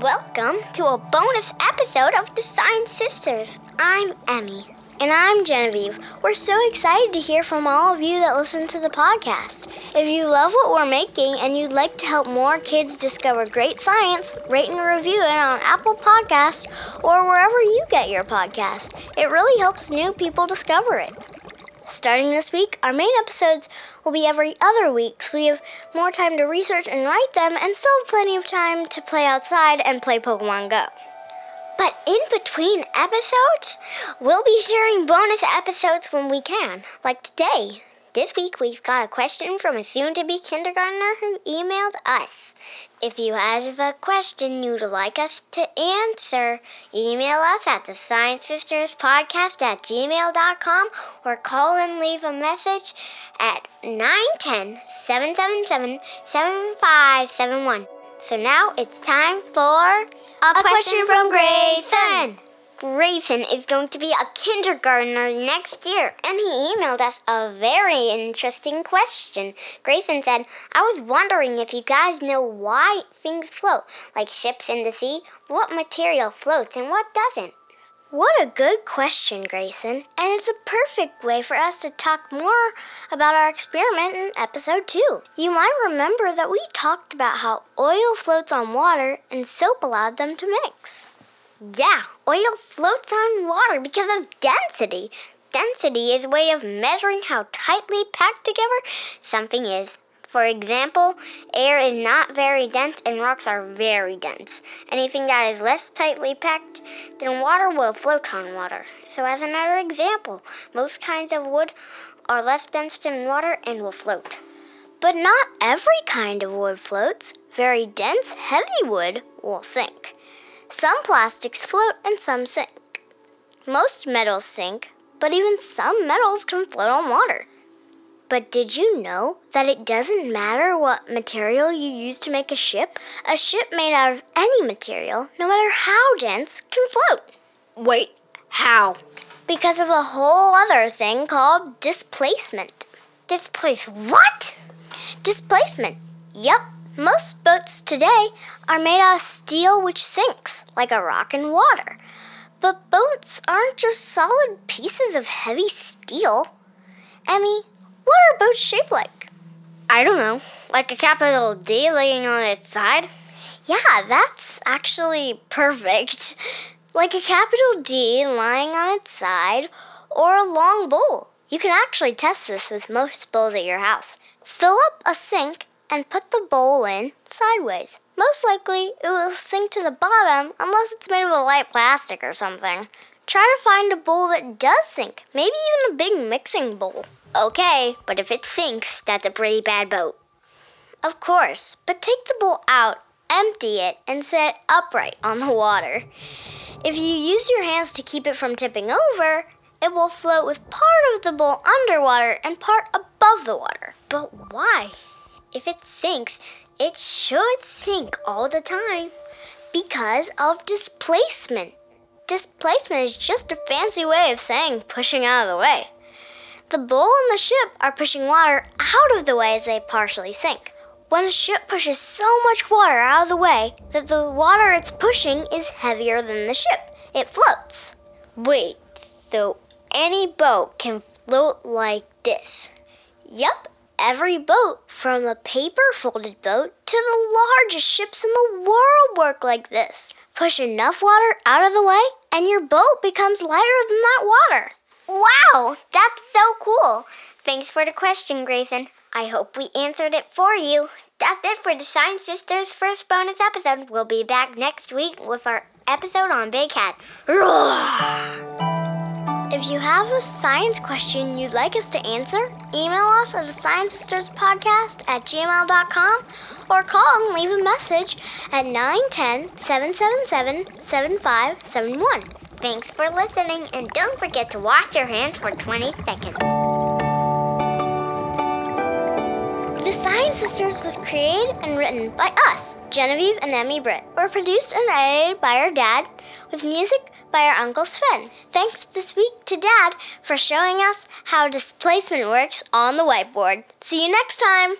Welcome to a bonus episode of the Science Sisters. I'm Emmy. And I'm Genevieve. We're so excited to hear from all of you that listen to the podcast. If you love what we're making and you'd like to help more kids discover great science, rate and review it on Apple Podcast or wherever you get your podcast. It really helps new people discover it. Starting this week, our main episodes will be every other week, so we have more time to research and write them, and still plenty of time to play outside and play Pokemon Go. But in between episodes, we'll be sharing bonus episodes when we can, like today. This week, we've got a question from a soon to be kindergartner who emailed us. If you have a question you'd like us to answer, email us at the Science Sisters Podcast at gmail.com or call and leave a message at 910 777 7571. So now it's time for a, a question, question from Grayson. Grayson is going to be a kindergartner next year, and he emailed us a very interesting question. Grayson said, I was wondering if you guys know why things float, like ships in the sea. What material floats and what doesn't? What a good question, Grayson. And it's a perfect way for us to talk more about our experiment in episode 2. You might remember that we talked about how oil floats on water and soap allowed them to mix. Yeah, oil floats on water because of density. Density is a way of measuring how tightly packed together something is. For example, air is not very dense and rocks are very dense. Anything that is less tightly packed than water will float on water. So, as another example, most kinds of wood are less dense than water and will float. But not every kind of wood floats. Very dense, heavy wood will sink. Some plastics float and some sink. Most metals sink, but even some metals can float on water. But did you know that it doesn't matter what material you use to make a ship? A ship made out of any material, no matter how dense, can float. Wait, how? Because of a whole other thing called displacement. Displace what? Displacement. Yep. Most boats today are made out of steel which sinks, like a rock in water. But boats aren't just solid pieces of heavy steel. Emmy, what are boats shaped like? I don't know. Like a capital D laying on its side? Yeah, that's actually perfect. Like a capital D lying on its side, or a long bowl. You can actually test this with most bowls at your house. Fill up a sink and put the bowl in sideways. Most likely, it will sink to the bottom unless it's made of a light plastic or something. Try to find a bowl that does sink, maybe even a big mixing bowl. Okay, but if it sinks, that's a pretty bad boat. Of course, but take the bowl out, empty it, and set it upright on the water. If you use your hands to keep it from tipping over, it will float with part of the bowl underwater and part above the water. But why? If it sinks, it should sink all the time. Because of displacement. Displacement is just a fancy way of saying pushing out of the way. The bowl and the ship are pushing water out of the way as they partially sink. When a ship pushes so much water out of the way that the water it's pushing is heavier than the ship, it floats. Wait, so any boat can float like this? Yup, every boat, from a paper folded boat to the largest ships in the world, work like this. Push enough water out of the way, and your boat becomes lighter than that water. Wow, that's so cool. Thanks for the question, Grayson. I hope we answered it for you. That's it for the Science Sisters first bonus episode. We'll be back next week with our episode on big cats. If you have a science question you'd like us to answer, email us at the Science Sisters Podcast at gmail.com or call and leave a message at 910 777 7571. Thanks for listening and don't forget to wash your hands for 20 seconds. The Science Sisters was created and written by us, Genevieve and Emmy Britt. We're produced and edited by our dad, with music by our Uncle Sven. Thanks this week to Dad for showing us how displacement works on the whiteboard. See you next time!